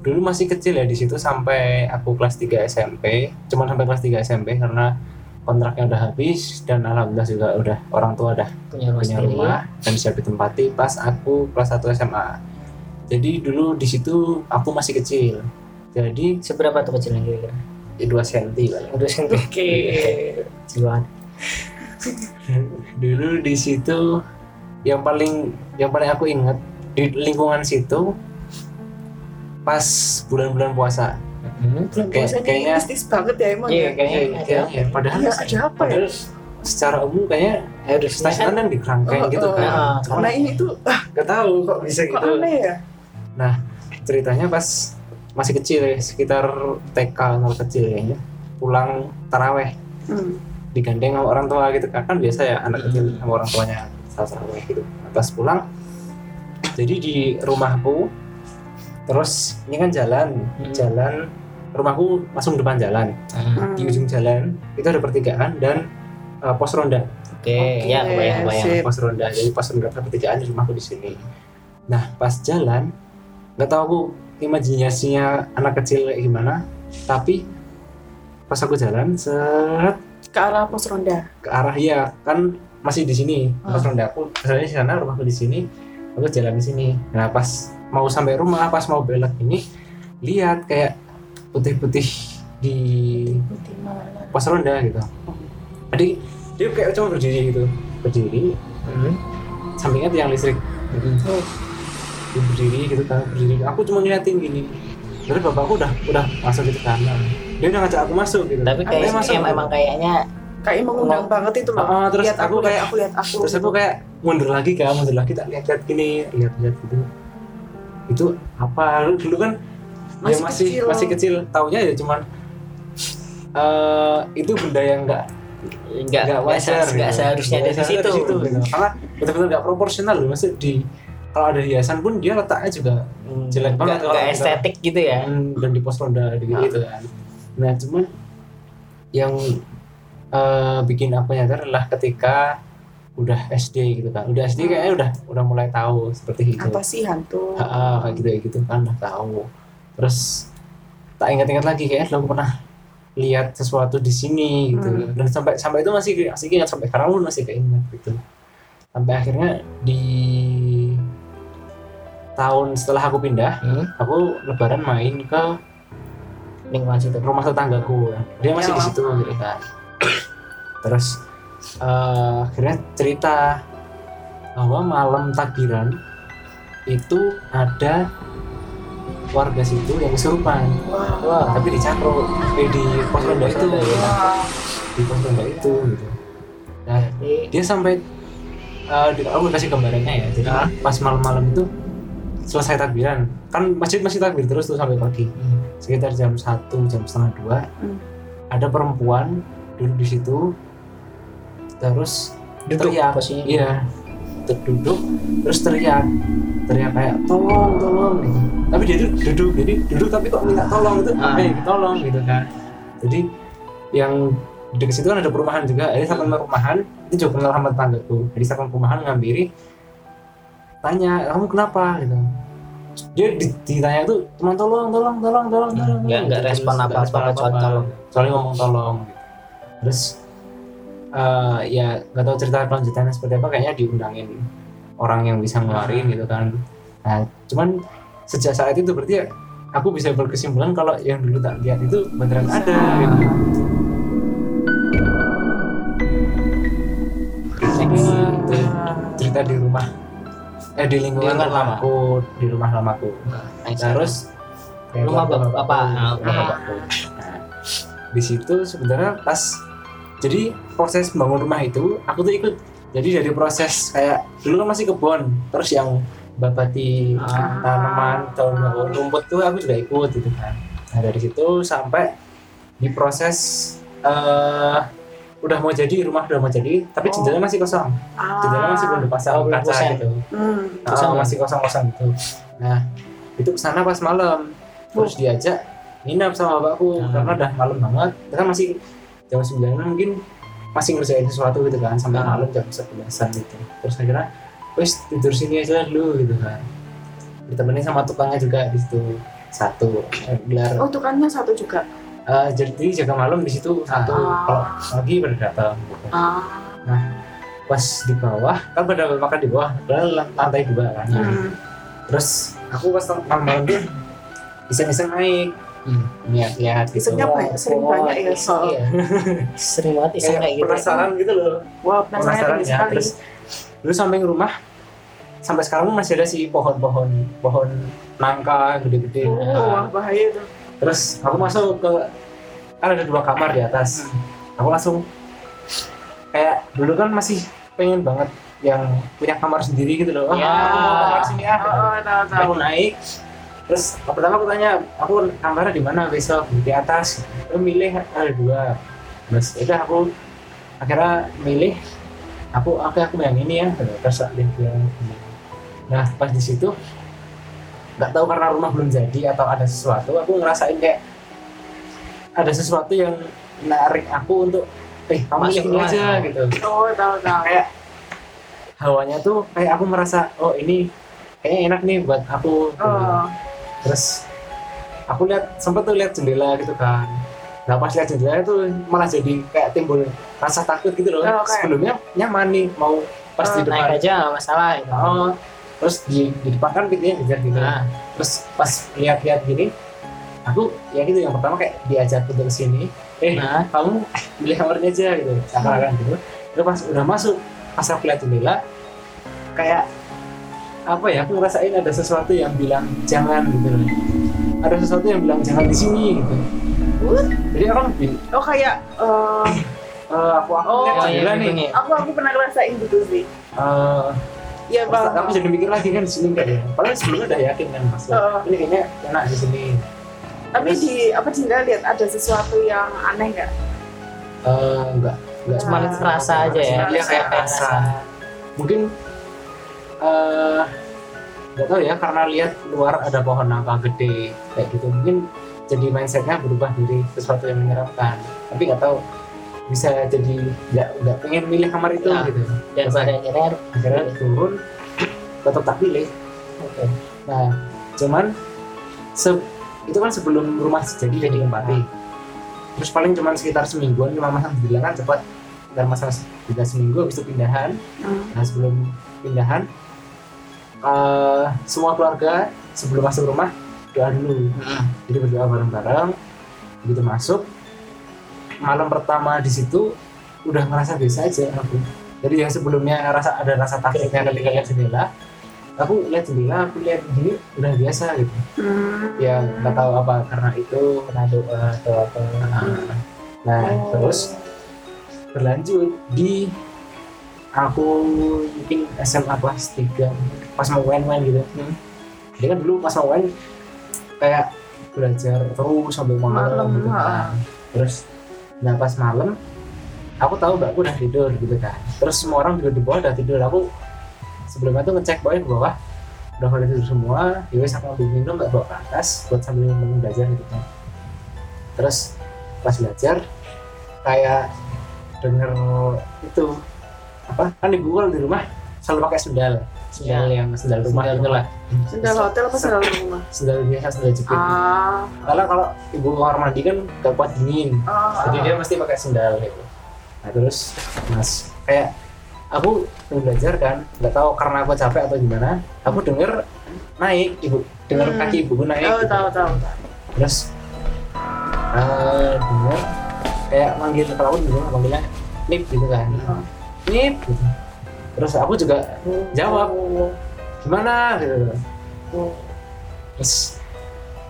dulu masih kecil ya di situ sampai aku kelas 3 SMP. Cuman sampai kelas 3 SMP karena kontraknya udah habis dan alhamdulillah juga udah orang tua udah Punya rumah punya rumah dan bisa ditempati pas aku kelas 1 SMA. Jadi dulu di situ aku masih kecil. Jadi Seberapa tuh kecilnya kira-kira? 2 cm paling. Udah senti. Oke. Jiwaan. Dulu di situ yang paling yang paling aku ingat di lingkungan situ pas bulan-bulan puasa. Hmm. Bulan Kayak- puasa kayaknya- mistis banget ya emang Iya, ya. kayaknya Iya, ada. iya, padahal Iya, ada apa ya? secara umum kayaknya udah stasiun kan di kerangkeng Oh, gitu oh. kan. Cuman Nah ini tuh ah, nggak tahu kok bisa kok gitu. aneh ya? Ceritanya pas masih kecil ya, sekitar TK nol kecil kayaknya. Pulang taraweh Hmm. digandeng sama orang tua gitu kan kan biasa ya anak kecil Hmm. sama orang tuanya taraweh gitu. Pas pulang jadi di rumahku terus ini kan jalan Hmm. jalan rumahku langsung depan jalan Hmm. di ujung jalan itu ada pertigaan dan uh, pos ronda Oke, ya kebayang kebayang. sip. pos ronda jadi pos ronda pertigaan di rumahku di sini nah pas jalan nggak tahu aku imajinasinya anak kecil kayak gimana tapi pas aku jalan set. Ke arah pos ronda. ke arah ya kan masih di sini pos Ah. ronda. Aku asalnya di sana rumahku di sini aku jalan di sini. Nah pas mau sampai rumah pas mau belok ini lihat kayak putih-putih di Putih pos ronda gitu. Jadi dia kayak cuma berdiri gitu. Berdiri Hmm. sampingnya tiang listrik. Oh, dia berdiri gitu kan berdiri aku cuma ngeliatin gini terus bapakku udah udah masuk gitu kanan dia udah ngajak aku masuk gitu Tapi kayak masuk, em- gitu. emang kayaknya kayak mengundang banget itu ah, terus lihat aku, aku kayak- aku lihat aku. terus aku kayak mundur lagi kan mundur lagi tak lihat lihat gini lihat lihat gitu itu apa Lu dulu kan masih Masih masih kecil. masih kecil taunya ya cuman eh itu benda yang enggak nggak nggak wajar nggak gitu. seharusnya ada di situ. gitu. karena betul-betul nggak proporsional loh maksud di kalau ada hiasan pun dia letaknya juga Hmm, Jelek banget. nggak kita- estetik gitu ya. Hmm, dan di pos ronda gitu, gitu kan. Nah cuman yang eh, bikin aku nyadar adalah ketika udah SD gitu kan udah SD kayaknya udah udah mulai tahu seperti itu. Apa sih hantu? Ha, kayak gitu kayak gitu. Kan udah tahu. Terus tak ingat-ingat lagi kayak lo pernah lihat sesuatu di sini gitu. Hmm. dan sampai sampai itu masih masih ingat sampai sekarang pun masih keinget gitu. Sampai akhirnya di tahun setelah aku pindah Hmm, aku lebaran main ke lingkungan situ. rumah tetanggaku dia masih Ya di situ gitu kan. Terus eh, akhirnya cerita bahwa malam takbiran itu ada warga situ yang kesurupan. Wah. wah tapi di cakro eh, di pos ronda itu. Wah. di pos ronda itu gitu. Nah dia sampai di, aku kasih gambarannya ya. Jadi pas malam-malam itu selesai takbiran. Kan masjid masih takbir terus tuh sampai pagi. Hmm, sekitar jam 1 jam setengah dua. Hmm. ada perempuan duduk di situ. Terus duduk teriak. posisinya. iya. duduk terus teriak. Teriak kayak tolong tolong. Gitu tapi dia tuh duduk. Jadi duduk tapi kok minta tolong itu Ah. eh tolong gitu kan. Jadi yang di dekat situ kan ada perumahan juga. Ada satu perumahan itu juga kenal sama tetanggaku jadi satu perumahan ngampiri tanya kamu kenapa? Gitu. Dia di- ditanya tuh cuma tolong tolong tolong tolong tolong. Nggak- nggak respon nggak respon kecuali tolong. kecuali ngomong tolong. Gitu. terus eh, ya nggak tahu cerita kelanjutannya seperti apa kayaknya diundangin orang yang bisa ngeluarin gitu kan. Nah cuman sejak saat itu berarti ya aku bisa berkesimpulan kalau yang dulu tak lihat itu beneran ada gitu. Jadi, cerita di rumah eh di lingkungan Di lingkungan lama. lamaku di rumah lamaku Nah, terus Rumah bapak- bapak. Rumah bapakku. Nah, di situ sebenarnya pas jadi proses bangun rumah itu aku tuh ikut jadi dari proses kayak dulu kan masih kebun terus yang babati Ah. tanaman bangun rumput tuh aku juga ikut gitu kan nah dari situ sampai di proses eh udah mau jadi rumah udah mau jadi tapi Oh. jendelanya masih kosong jendelanya masih belum dipasang Oh, kaca kusen. gitu Hmm. Nah, Kosong masih kosong-kosong gitu. Nah, itu ke sana pas malam. Terus diajak nginep sama bapakku Hmm. karena udah malam banget. Kita masih jam 9 mungkin masih ngerjain sesuatu gitu kan sampai Hmm. malam jam 11-an gitu. Terus akhirnya wes tidur sini aja dulu gitu kan. Ditemenin sama tukangnya juga di situ satu eh, gelar Oh, tukangnya satu juga. Eh, jadi jaga malam di situ satu Ah. kalau pagi pada datang gitu. Ah. pas di bawah kan pada makan di bawah lantai dua kan Hmm. terus aku pas malam-malam dia iseng-iseng naik Hmm. lihat-lihat gitu Isengnya banyak, sering banyak ya, so. Iya. Sering banget iseng kayak kayak gitu. penasaran gitu loh Wah, penasaran penasaran ya sekali. terus dulu samping rumah sampai sekarang masih ada sih pohon-pohon pohon nangka gede-gede Oh, wah, bahaya tuh. Terus aku masuk ke kan ada dua kamar di atas. Aku langsung kayak dulu kan masih pengen banget yang punya kamar sendiri gitu loh. Ya. aku mau kamar sini ah. Oh, oh, tahu Sampai tahu. aku naik. Terus pertama aku tanya aku kamarnya di mana besok? Di atas. Aku milih ada dua. Terus udah aku akhirnya milih aku oke aku yang ini ya. Terus bilang ini. nah pas di situ nggak tahu karena rumah belum jadi atau ada sesuatu aku ngerasain kayak ada sesuatu yang menarik aku untuk eh kamu ini aja ya. gitu Oh, tahu tahu. kayak hawanya tuh kayak aku merasa oh ini kayaknya enak nih buat aku gitu. Oh, terus aku lihat sempet tuh lihat jendela gitu kan nah pas lihat jendela itu malah jadi kayak timbul rasa takut gitu loh Oh, oke. sebelumnya nyaman nih mau pas di Oh, depan Naik aja nggak masalah gitu. oh terus di, di depan kan pintunya geser gitu. Nah, terus pas lihat-lihat gini aku ya gitu yang pertama kayak diajak ke sini eh nah, kamu pilih kamarnya aja gitu. Seakan-akan gitu. Terus pas udah masuk pas aku lihat jendela kayak apa ya aku ngerasain ada sesuatu yang bilang jangan gitu loh. Ada sesuatu yang bilang jangan di sini gitu. What? jadi aku bi- oh kayak eh, eh, aku aku Oh, jendela iya nih. nih. aku aku pernah ngerasain gitu sih. eh, Iya bang. aku jadi mikir lagi kan di sini enggak ya padahal sebelumnya udah yakin kan mas Oh. ini kayaknya enak di sini Tapi terus- di apa jendela lihat ada sesuatu yang aneh nggak? Eh, enggak enggak Cuma Ah. rasa aja ya. Iya, kayak rasa. mungkin eh nggak tahu ya karena lihat luar ada pohon nangka gede kayak gitu mungkin jadi mindsetnya berubah dari sesuatu yang menyeramkan tapi nggak tahu bisa jadi nggak nggak pengen milih kamar itu Ya. gitu. dan pada akhirnya akhirnya turun tetap tak pilih. Oke. Nah cuman se- itu kan sebelum rumah jadi jadi tempati terus paling cuman sekitar semingguan cuma masang bilang kan cepat. Dan masa tidak seminggu habis itu pindahan. Hmm. nah sebelum pindahan eh, semua keluarga sebelum masuk rumah doa dulu. Jadi berdoa bareng-bareng. Begitu masuk malam pertama di situ udah ngerasa biasa aja aku. Jadi yang sebelumnya rasa ada rasa takutnya ketika lihat jendela aku lihat jendela aku lihat gini udah biasa gitu. Hmm. ya nggak tahu apa karena itu pernah doa atau apa. Nah Oh. terus berlanjut di aku mungkin SMA kelas 3 pas mau main-main gitu. Hmm. dia kan dulu pas mau main kayak belajar terus sampai malam, Malam, gitu kan terus nah pas malam aku tahu mbakku udah tidur gitu kan. Terus semua orang juga di bawah udah tidur. Aku sebelumnya tuh ngecek boy ke bawah. Udah pada tidur semua. Ya wes aku ambil minum mbak bawa ke atas buat sambil minum belajar gitu kan. Terus pas belajar kayak denger itu apa kan ibu kalau di rumah selalu pakai sendal sendal Ya. yang sendal rumah Sendal itu lah Sendal hotel apa sendal rumah? sendal biasa sendal jepit Ah. karena kalau ibu kamar mandi kan gak kuat dingin Ah. jadi dia mesti pakai sendal gitu nah terus mas kayak aku belajar kan nggak tahu karena aku capek atau gimana aku denger naik ibu denger Hmm. kaki ibuku naik Oh, gitu. tahu tahu tahu. terus eh denger kayak manggil kalau aku dulu manggilnya nip gitu kan Oh. nip gitu. Terus aku juga jawab gimana? Gitu. Terus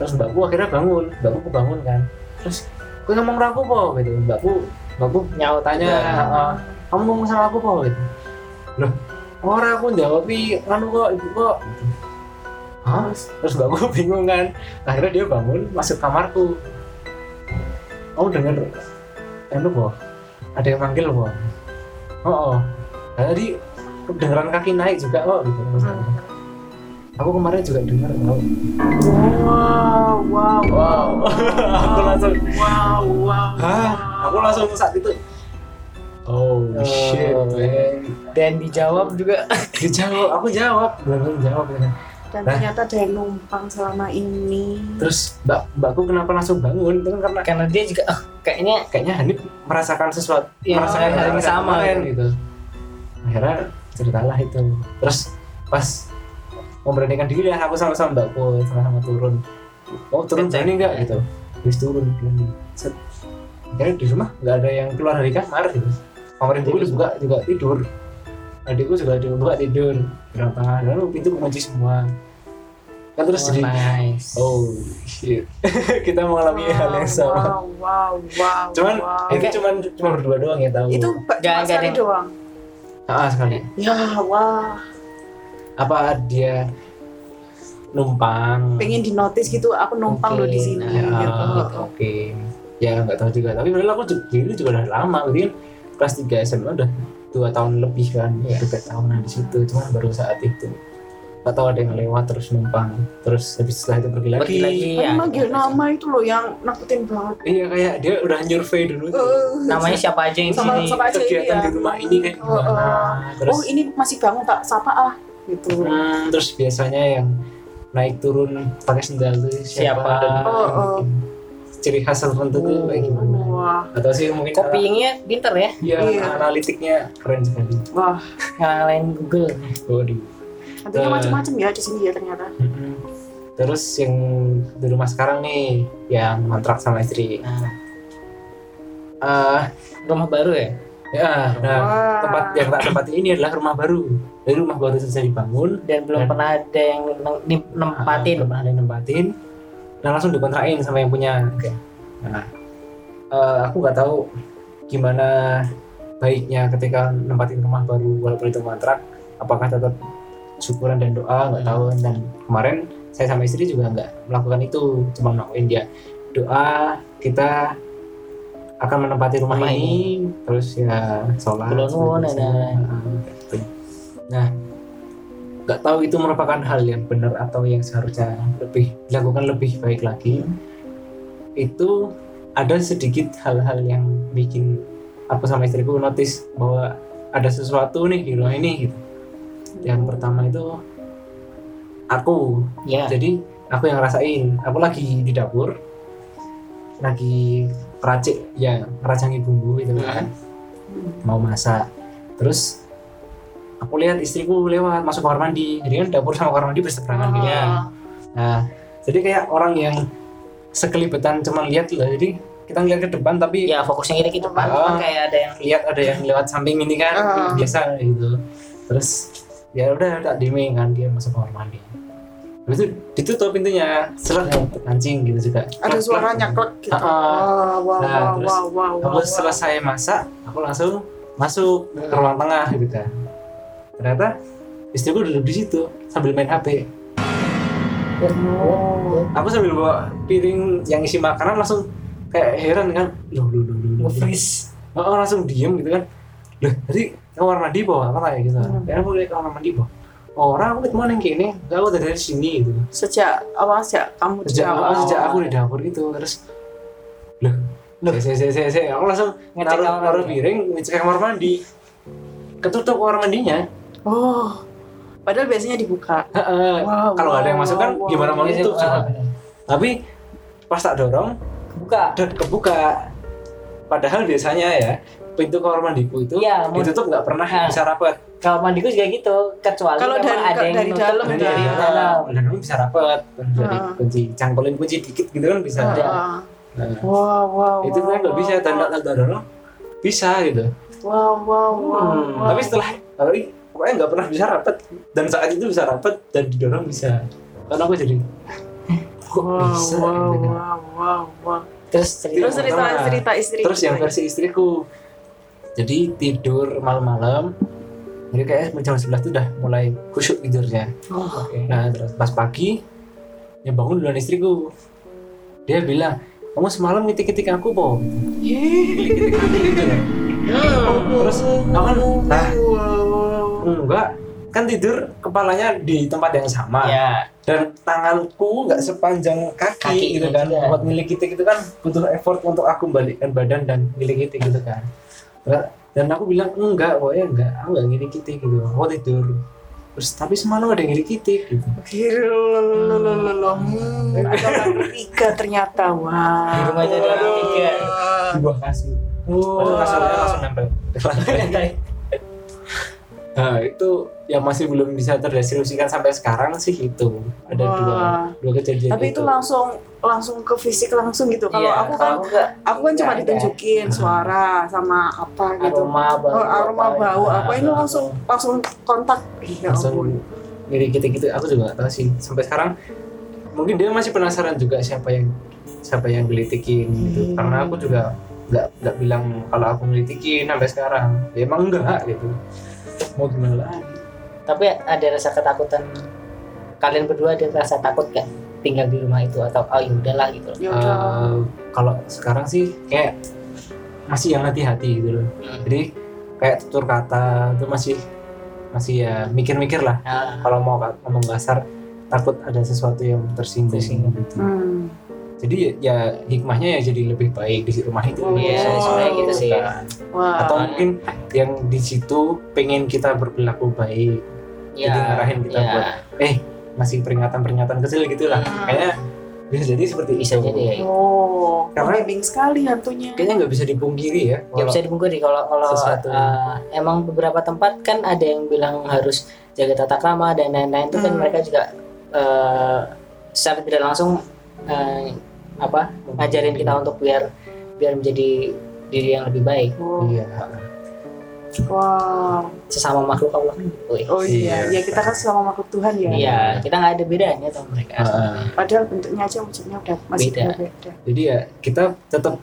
terus mbakku akhirnya bangun mbakku bangun kan. Terus gue ngomong sama aku po? Gitu. Mbakku mbakku nyaut tanya Ya. "Ah, kamu ngomong sama aku po? Gitu. Loh orang aku jawab anu kok ibu kok. Gitu. Hah? terus mbakku bingung kan. Akhirnya dia bangun masuk kamarku. Kamu denger anu po? Ada yang manggil po? Oh, oh. Nah, tadi kedengeran kaki naik juga kok gitu aku kemarin juga denger tau Wow, wow, Wow. aku langsung wow, wow. Hah? Aku langsung saat itu Oh shit man dan dijawab juga Dijawab, aku jawab Bener-bener jawab ya. Dan Hah? ternyata ada yang numpang selama ini. Terus mbak, mbakku kenapa langsung bangun Itu kan karena karena dia juga oh, kayaknya kayaknya Hanif merasakan sesuatu Iya, Merasakan hal yang sama kemarin gitu Akhirnya ceritalah itu. Terus pas memberanikan diri lah aku sama-sama mbakku sama-sama turun. Oh turun Ngecek. berani nggak gitu? Terus turun berani. Set. Akhirnya di rumah nggak ada yang keluar dari kamar gitu. Kamar ibuku dibuka juga tidur. Adikku juga dibuka tidur. Bilang tengah lalu pintu kunci semua. Kan terus oh, jadi nice. Oh shit. Kita mengalami hal yang sama. Wow, wow, wow. cuman wow. itu cuman cuma berdua doang ya tahu. Itu Nggak- ada- doang. Ah sekali Ya, wah. apa dia numpang Pengen di notice gitu, aku numpang loh di sini ya, gitu. oke ya nggak tahu juga tapi padahal aku dulu juga udah lama berarti kelas 3 SMA udah dua tahun lebih kan Iya. tiga tahunan di situ cuma baru saat itu nggak tahu ada yang lewat terus numpang terus habis setelah itu pergi lagi, pergi lagi ya manggil nama itu loh yang nakutin banget. iya kayak dia udah nyurvey dulu tuh Eh, namanya siapa aja yang Sama- sini sama aja kegiatan iya. di rumah ini Oh, gimana oh. terus oh ini masih bangun tak sapa ah gitu. hmm, terus biasanya yang naik turun pakai sendal tuh siapa, Siapa? dan Oh, oh. mungkin ciri khas tertentu tuh kayak gimana Wah, atau sih mungkin copyingnya pinter ya Iya, Iya. analitiknya keren sekali. wah. ngalahin Google Waduh. Nantinya Eh. macam-macam ya di sini ya ternyata. Mm-mm. Terus yang di rumah sekarang nih, yang kontrak sama istri. nah, Eh, rumah baru ya ya, nah Wah. tempat yang tak tempati ini adalah rumah baru. Dari rumah baru selesai dibangun, dan belum Dan- pernah ada yang di- ah, nempatin belum ada yang nempatin, dan langsung dikontrakin sama yang punya. Nah, eh, aku nggak tahu gimana baiknya ketika nempatin rumah baru walaupun itu kontrak, apakah tetap syukuran dan doa nggak tahu. Dan kemarin saya sama istri juga nggak melakukan itu cuma ngelakuin dia doa kita akan menempati rumah, Main. ini, terus ya sholat ah, gitu. nah nggak tahu itu merupakan hal yang benar atau yang seharusnya lebih dilakukan lebih baik lagi. Itu ada sedikit hal-hal yang bikin aku sama istriku notice bahwa ada sesuatu nih di rumah ini gitu yang pertama itu aku. Ya. jadi aku yang ngerasain. Aku lagi di dapur lagi racik ya ngeracangi bumbu gitu kan. Mau masak. Terus aku lihat istriku lewat masuk kamar mandi. Jadi kan dapur sama kamar mandi berseberangan oh. gitu ya. Nah jadi kayak orang yang sekelibetan cuma lihat lah. Jadi kita ngeliat ke depan tapi ya fokusnya kita ke depan oh, kayak ada yang lihat ada yang lewat samping ini kan oh. biasa gitu. Terus ya udah tak diming kan dia masuk kamar mandi. Itu ditutup pintunya selak iya. kancing gitu juga ada suara suaranya klek gitu. Uh. Wow, nah, wow, terus wow, wow, aku wow, selesai masak aku langsung masuk ke ruang tengah gitu kan. Ternyata istriku duduk di situ sambil main HP oh. aku sambil bawa piring yang isi makanan langsung kayak heran kan. Lu lu lu lu freeze oh, langsung diem gitu kan loh jadi kamar mandi bawa apa kayak gitu? Hmm. aku lihat kamar mandi bawa orang aku ke mana yang kini aku dari sini gitu. Sejak apa sejak kamu sejak aku, awal. sejak aku di dapur gitu terus loh loh. saya saya saya saya aku langsung ngecek naruh, piring ngecek kamar mandi. Ketutup kamar mandinya. Oh padahal biasanya dibuka. Wow, kalau wow, ada yang masuk kan wow, gimana mau iya, itu? Iya, coba. Iya. tapi pas tak dorong kebuka. dan kebuka. Padahal biasanya ya pintu kamar mandiku itu ya, ditutup nggak pernah nah, bisa rapat kamar mandiku juga gitu kecuali kalau dari, ada yang dari dalam nah, dari, nah, nah. dari dalam. dan bisa rapat dari uh. kunci cangkulin kunci dikit gitu kan bisa. Uh. nah, wow, wow, itu wow, nggak bisa tanda tanda dalam bisa gitu. Wow wow, wow, hmm, wow. tapi setelah tapi pokoknya nggak pernah bisa rapat dan saat itu bisa rapat dan didorong bisa. Karena aku jadi kok bisa gitu wow, gitu wah, wow, wow, wow. terus cerita terus cerita, cerita istri terus yang versi istriku jadi tidur malam-malam jadi kayak eh, jam 11 itu udah mulai khusyuk tidurnya. Oh. Nah terus pas pagi yang bangun duluan istriku. Dia bilang kamu semalam ngitik-ngitik aku po. Terus aku kan nah enggak. Kan tidur kepalanya di tempat yang sama. Yeah. dan tanganku nggak sepanjang kaki, kaki gitu, gitu kan. Ya. buat milik kita gitu kan butuh effort untuk aku balikkan badan dan milik itu gitu kan dan aku bilang enggak pokoknya enggak. Aku enggak ngiri kita gitu. Aku tidur. Terus tapi semalam ada ngiri kita gitu. Hmm. hmm tiga ternyata. Wah. Di rumahnya ada tiga di bawah kasur. Oh. kasurnya langsung nempel. Nah, itu yang masih belum bisa terdistribusikan sampai sekarang sih itu ada Wah. dua dua kejadian Tapi itu langsung langsung ke fisik langsung gitu. Kalau Iya, aku kan enggak, aku kan cuma enggak ada. ditunjukin suara sama apa gitu. aroma bau Oh, aroma bau apa. apa ini langsung langsung kontak. Ya langsung ampun. ngiri gitu-gitu aku juga gak tahu sih sampai sekarang mungkin dia masih penasaran juga siapa yang siapa yang gelitikin gitu Hmm. karena aku juga nggak nggak bilang kalau aku ngelitikin sampai sekarang ya emang enggak gitu mau gimana lagi tapi ada rasa ketakutan kalian berdua ada rasa takut gak tinggal di rumah itu atau oh ya udahlah gitu loh. Eh, kalau sekarang sih kayak masih yang hati-hati gitu loh Hmm. jadi kayak tutur kata itu masih masih ya mikir-mikir lah Nah, kalau mau ngomong kasar takut ada sesuatu yang tersinggung, Tersinggung. gitu. Hmm. Jadi ya, ya hikmahnya ya jadi lebih baik di rumah itu Iya, sebenarnya gitu sih. kan. Wah. atau mungkin yang di situ pengen kita berperilaku baik ya, Jadi ngarahin kita ya, buat eh masih peringatan-peringatan kecil gitu lah Hmm. kayaknya bisa jadi seperti bisa itu jadi ya. Oh, Karena- penting sekali hantunya. kayaknya nggak bisa dipungkiri ya Ya kalau bisa dipungkiri kalau kalau sesuatu. uh, emang beberapa tempat kan ada yang bilang harus jaga tata krama dan lain-lain itu kan Hmm. mereka juga uh, secara tidak langsung uh, apa ngajarin kita untuk biar biar menjadi diri yang lebih baik Oh, iya wow. sesama makhluk Allah ya. Oh iya, Iya. ya kita kan selama makhluk Tuhan ya. Iya, kita nggak ada bedanya sama mereka. Heeh. Padahal bentuknya aja wujudnya udah masih Beda. beda. jadi ya kita tetap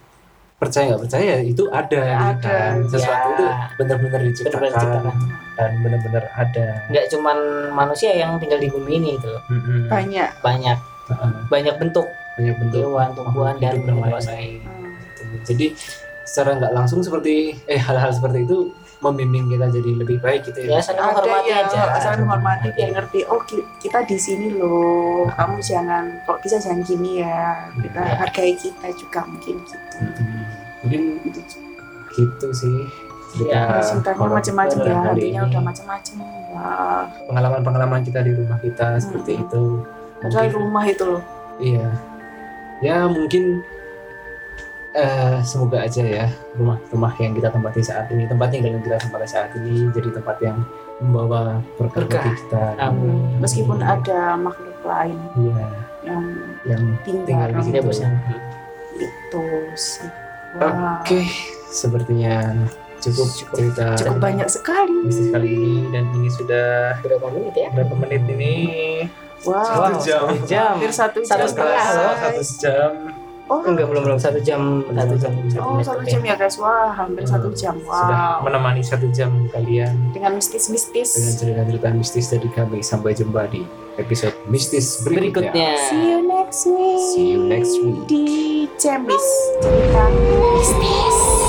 percaya nggak percaya itu ada Ya, ada. kan. sesuatu Ya. itu benar-benar Benar-benar diciptakan diciptakan. dan benar-benar ada Nggak cuman manusia yang tinggal di bumi ini itu. Banyak. banyak Heeh. banyak bentuk banyak bentuk hewan, tumbuhan dan lain-lain. Hmm. jadi secara nggak langsung seperti eh hal-hal seperti itu membimbing kita jadi lebih baik gitu ya ya saling Ada menghormati ya, aja saling menghormati biar ngerti. Oh ki- kita di sini loh. Kamu jangan, kalau bisa jangan gini ya. Kita Ya. hargai kita juga mungkin gitu. Mm-mm. mungkin Gitu. gitu sih Ya, ceritanya macam-macam kita ya ini. udah macam-macam wah pengalaman-pengalaman kita di rumah kita seperti Hmm. itu padahal Mungkin- rumah itu loh Iya. Ya mungkin eh semoga aja ya rumah-rumah yang kita tempati saat ini, tempat tinggal yang kita tempati saat ini jadi tempat yang membawa berkah bagi kita. Amin. meskipun ada makhluk lain Iya, yang yang tinggal, tinggal di situ. itu sih wah Oke, sepertinya cukup, cerita cukup banyak sekali bisnis kali ini dan ini sudah Berapa menit ya? berapa menit ini? Wow Satu jam. Satu jam. hampir satu Satu jam setengah guys. loh. Satu jam. oh Enggak belum belum satu jam satu jam oh satu jam ya guys wah hampir satu jam Sudah wow menemani satu jam kalian dengan dengan mistis-mistis cerita-cerita mistis dari kami. Sampai jumpa di episode mistis berikutnya. berikutnya. see you next week See you next week. di Cemis cerita mistis